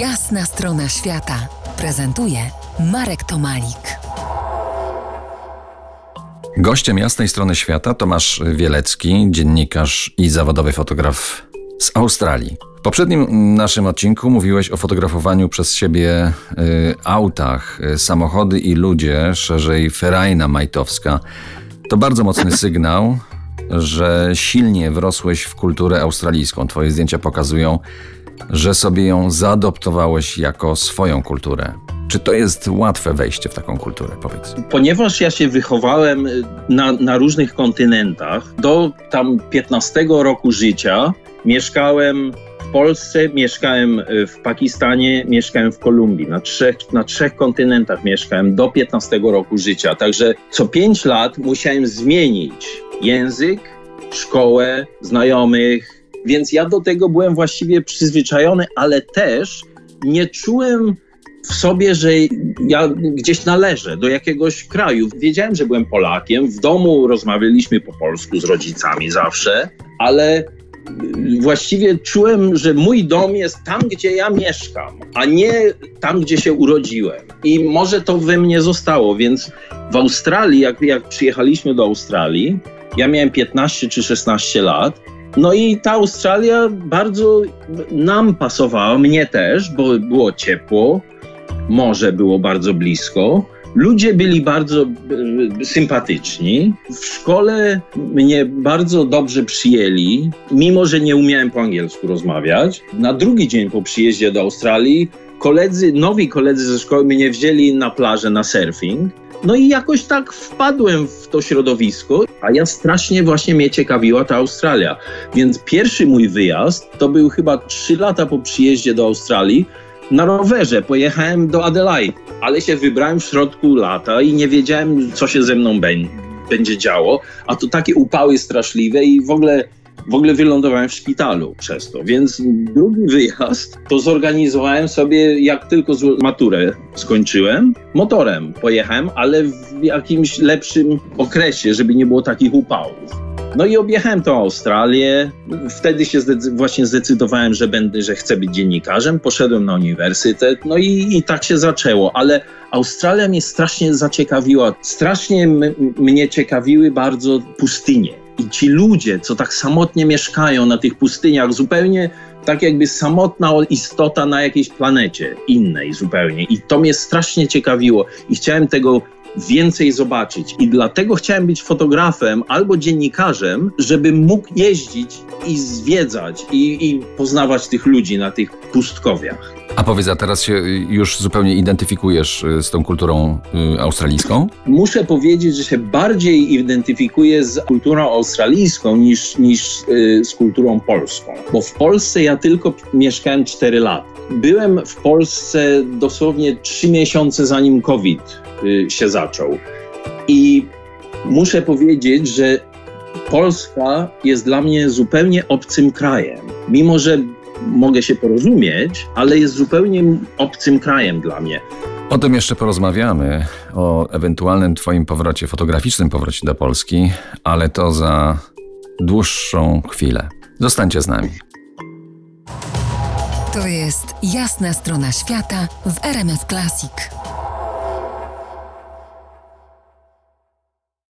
Jasna strona świata prezentuje Marek Tomalik. Gościem jasnej strony świata Tomasz Wielecki, dziennikarz i zawodowy fotograf z Australii. W poprzednim naszym odcinku mówiłeś o fotografowaniu przez siebie y, autach, y, samochody i ludzie, szerzej ferajna majtowska. To bardzo mocny sygnał, że silnie wrosłeś w kulturę australijską. Twoje zdjęcia pokazują, że sobie ją zaadoptowałeś jako swoją kulturę. Czy to jest łatwe wejście w taką kulturę, powiedz? Ponieważ ja się wychowałem na, na różnych kontynentach, do tam 15 roku życia mieszkałem w Polsce, mieszkałem w Pakistanie, mieszkałem w Kolumbii. Na trzech, na trzech kontynentach mieszkałem do 15 roku życia. Także co 5 lat musiałem zmienić język, szkołę, znajomych, więc ja do tego byłem właściwie przyzwyczajony, ale też nie czułem w sobie, że ja gdzieś należę do jakiegoś kraju. Wiedziałem, że byłem Polakiem. W domu rozmawialiśmy po polsku z rodzicami zawsze, ale właściwie czułem, że mój dom jest tam, gdzie ja mieszkam, a nie tam, gdzie się urodziłem. I może to we mnie zostało, więc w Australii, jak, jak przyjechaliśmy do Australii, ja miałem 15 czy 16 lat. No i ta Australia bardzo nam pasowała, mnie też, bo było ciepło, morze było bardzo blisko. Ludzie byli bardzo e, sympatyczni. W szkole mnie bardzo dobrze przyjęli, mimo że nie umiałem po angielsku rozmawiać. Na drugi dzień po przyjeździe do Australii koledzy, nowi koledzy ze szkoły mnie wzięli na plażę na surfing. No i jakoś tak wpadłem w to środowisko, a ja strasznie właśnie mnie ciekawiła ta Australia. Więc pierwszy mój wyjazd to był chyba trzy lata po przyjeździe do Australii. Na rowerze pojechałem do Adelaide, ale się wybrałem w środku lata i nie wiedziałem, co się ze mną będzie działo. A to takie upały straszliwe i w ogóle w ogóle wylądowałem w szpitalu przez to, więc drugi wyjazd to zorganizowałem sobie, jak tylko maturę skończyłem, motorem pojechałem, ale w jakimś lepszym okresie, żeby nie było takich upałów. No i objechałem tą Australię. Wtedy się zdecy właśnie zdecydowałem, że będę, że chcę być dziennikarzem. Poszedłem na uniwersytet, no i, i tak się zaczęło. Ale Australia mnie strasznie zaciekawiła. Strasznie mnie ciekawiły bardzo pustynie. I ci ludzie, co tak samotnie mieszkają na tych pustyniach, zupełnie tak jakby samotna istota na jakiejś planecie innej zupełnie. I to mnie strasznie ciekawiło i chciałem tego więcej zobaczyć. I dlatego chciałem być fotografem albo dziennikarzem, żeby mógł jeździć i zwiedzać i, i poznawać tych ludzi na tych pustkowiach. A powiedz, a teraz się już zupełnie identyfikujesz y, z tą kulturą y, australijską? Muszę powiedzieć, że się bardziej identyfikuję z kulturą australijską niż, niż y, z kulturą polską. Bo w Polsce ja tylko mieszkałem 4 lata. Byłem w Polsce dosłownie 3 miesiące zanim COVID się zaczął. I muszę powiedzieć, że Polska jest dla mnie zupełnie obcym krajem. Mimo, że mogę się porozumieć, ale jest zupełnie obcym krajem dla mnie. O tym jeszcze porozmawiamy, o ewentualnym Twoim powrocie, fotograficznym powrocie do Polski, ale to za dłuższą chwilę. Zostańcie z nami. To jest jasna strona świata w RMS Classic.